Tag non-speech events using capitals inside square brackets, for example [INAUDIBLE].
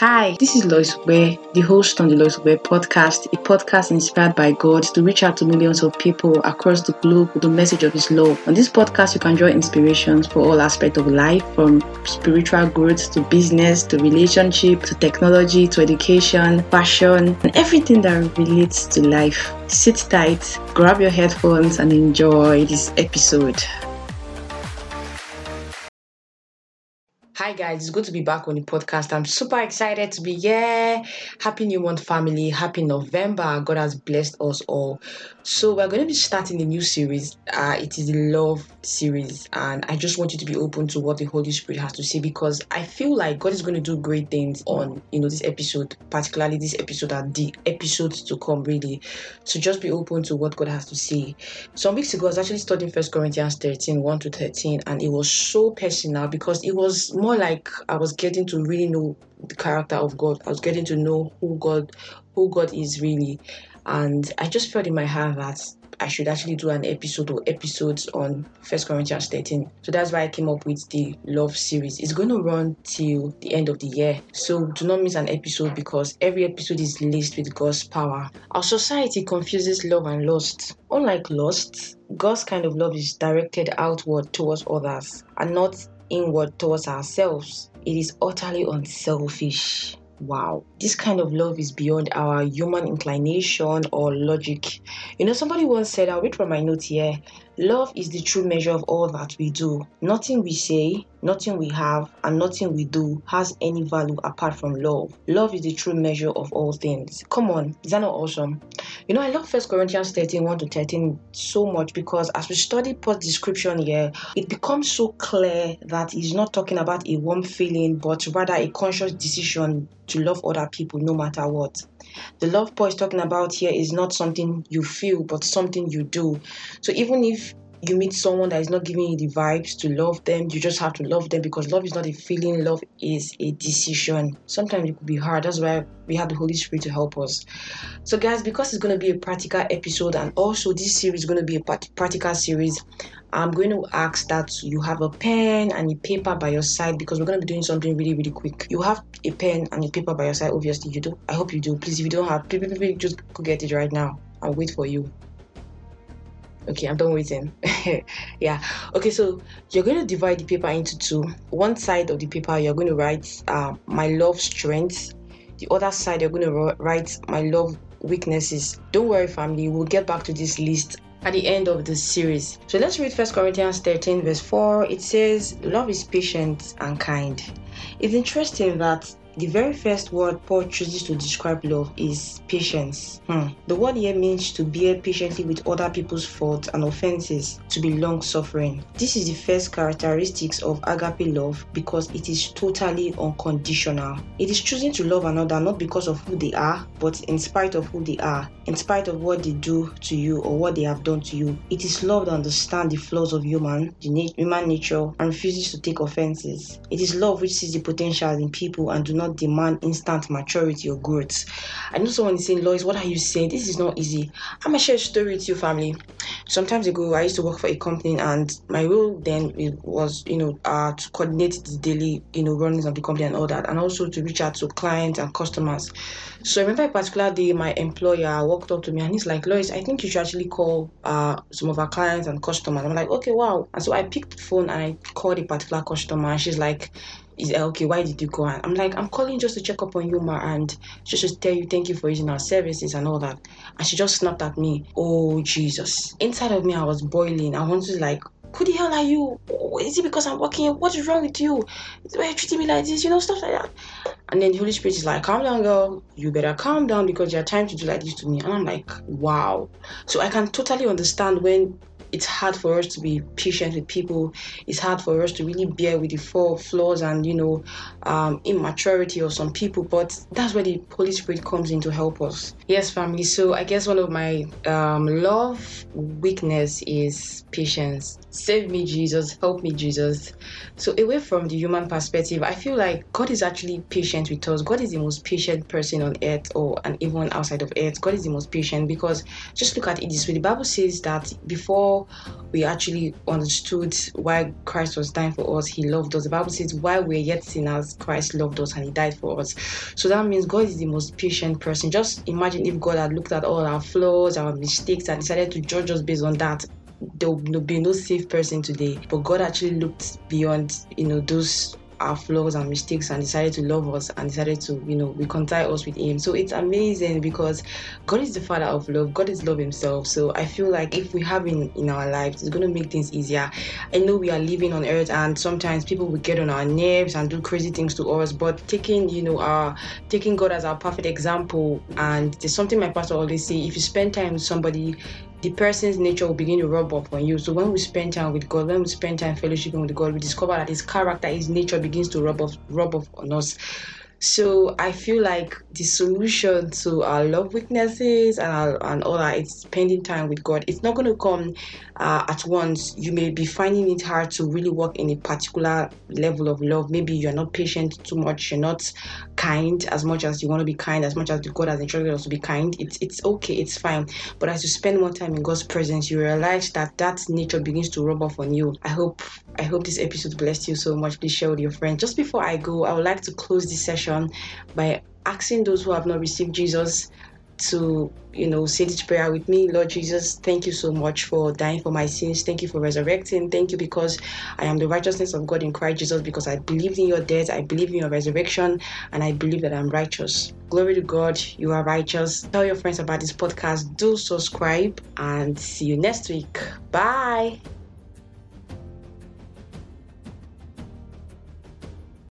Hi, this is Lois Ware, the host on the Lois Ware podcast, a podcast inspired by God to reach out to millions of people across the globe with the message of His love. On this podcast, you can draw inspirations for all aspects of life, from spiritual growth to business to relationship to technology to education, fashion, and everything that relates to life. Sit tight, grab your headphones, and enjoy this episode. Hi guys, it's good to be back on the podcast. I'm super excited to be here. Happy New Month family, happy November. God has blessed us all. So we're going to be starting a new series. Uh, it is the love series, and I just want you to be open to what the Holy Spirit has to say because I feel like God is going to do great things on you know this episode, particularly this episode and the episodes to come really. So just be open to what God has to say. Some weeks ago, I was actually studying First Corinthians 13, 1 to 13, and it was so personal because it was more like I was getting to really know the character of God. I was getting to know who God who God is really. And I just felt in my heart that I should actually do an episode or episodes on First Corinthians 13. So that's why I came up with the love series. It's going to run till the end of the year. So do not miss an episode because every episode is laced with God's power. Our society confuses love and lust. Unlike lust, God's kind of love is directed outward towards others and not inward towards ourselves. It is utterly unselfish. Wow, this kind of love is beyond our human inclination or logic. You know, somebody once said, I'll read from my note here love is the true measure of all that we do. Nothing we say, nothing we have, and nothing we do has any value apart from love. Love is the true measure of all things. Come on, is that not awesome? You know, I love First Corinthians 13 1 to 13 so much because as we study Paul's description here, it becomes so clear that he's not talking about a warm feeling, but rather a conscious decision to love other people no matter what. The love Paul is talking about here is not something you feel, but something you do. So even if you meet someone that is not giving you the vibes to love them, you just have to love them because love is not a feeling, love is a decision. Sometimes it could be hard. That's why we have the Holy Spirit to help us. So, guys, because it's going to be a practical episode and also this series is going to be a practical series, I'm going to ask that you have a pen and a paper by your side because we're going to be doing something really, really quick. You have a pen and a paper by your side, obviously. You do. I hope you do. Please, if you don't have, please, please, please just go get it right now. I'll wait for you. Okay, I'm done waiting. [LAUGHS] yeah. Okay, so you're going to divide the paper into two. One side of the paper, you're going to write uh, my love strengths. The other side, you're going to write my love weaknesses. Don't worry, family. We'll get back to this list at the end of the series. So let's read First Corinthians 13, verse 4. It says, Love is patient and kind. It's interesting that the very first word Paul chooses to describe love is patience. Hmm. The word here means to bear patiently with other people's faults and offenses, to be long suffering. This is the first characteristics of agape love because it is totally unconditional. It is choosing to love another not because of who they are, but in spite of who they are, in spite of what they do to you or what they have done to you. It is love that understands the flaws of human, the na- human nature, and refuses to take offenses. It is love which sees the potential in people and do not not demand instant maturity or growth. I know someone is saying, Lois, what are you saying? This is not easy. I'm gonna share a story with you, family. Sometimes ago, I used to work for a company, and my role then was, you know, uh, to coordinate the daily, you know, runnings of the company and all that, and also to reach out to clients and customers. So I remember a particular day, my employer walked up to me and he's like, Lois, I think you should actually call uh, some of our clients and customers. I'm like, okay, wow. And so I picked the phone and I called a particular customer, and she's like, is okay why did you go and i'm like i'm calling just to check up on you ma and just to tell you thank you for using our services and all that and she just snapped at me oh jesus inside of me i was boiling i wanted to like who the hell are you? Is it because I'm working? What is wrong with you? Why are you treating me like this? You know, stuff like that. And then the Holy Spirit is like, calm down, girl. You better calm down because you're trying to do like this to me. And I'm like, wow. So I can totally understand when it's hard for us to be patient with people. It's hard for us to really bear with the four flaws and you know um, immaturity of some people. But that's where the Holy Spirit comes in to help us. Yes, family. So I guess one of my um, love weakness is patience. Save me, Jesus. Help me, Jesus. So away from the human perspective, I feel like God is actually patient with us. God is the most patient person on earth, or and even outside of earth. God is the most patient because just look at it this way. The Bible says that before we actually understood why Christ was dying for us, He loved us. The Bible says, while we're yet sinners, Christ loved us and He died for us. So that means God is the most patient person. Just imagine if God had looked at all our flaws, our mistakes, and decided to judge us based on that there will be no safe person today. But God actually looked beyond, you know, those our flaws and mistakes and decided to love us and decided to, you know, reconcile us with Him. So it's amazing because God is the Father of love. God is love Himself. So I feel like if we have Him in our lives, it's going to make things easier. I know we are living on earth and sometimes people will get on our nerves and do crazy things to us, but taking, you know, our taking God as our perfect example and there's something my pastor always say if you spend time with somebody the person's nature will begin to rub off on you. So when we spend time with God, when we spend time fellowshipping with God, we discover that his character, his nature begins to rub off rub off on us. So I feel like the solution to our love weaknesses and our, and all that is spending time with God. It's not going to come uh, at once. You may be finding it hard to really work in a particular level of love. Maybe you're not patient too much. You're not kind as much as you want to be kind, as much as God has instructed us to be kind. It's it's okay. It's fine. But as you spend more time in God's presence, you realize that that nature begins to rub off on you. I hope I hope this episode blessed you so much. Please share with your friends. Just before I go, I would like to close this session by asking those who have not received Jesus to you know say this prayer with me. Lord jesus thank you so much for dying for my sins. Thank you for resurrecting. Thank you because i am the righteousness of god in christ jesus because i believed in your death i believe in your resurrection and i believe that i'm righteous. Glory to god you are righteous. Tell your friends about this podcast. Do subscribe and see you next week. Bye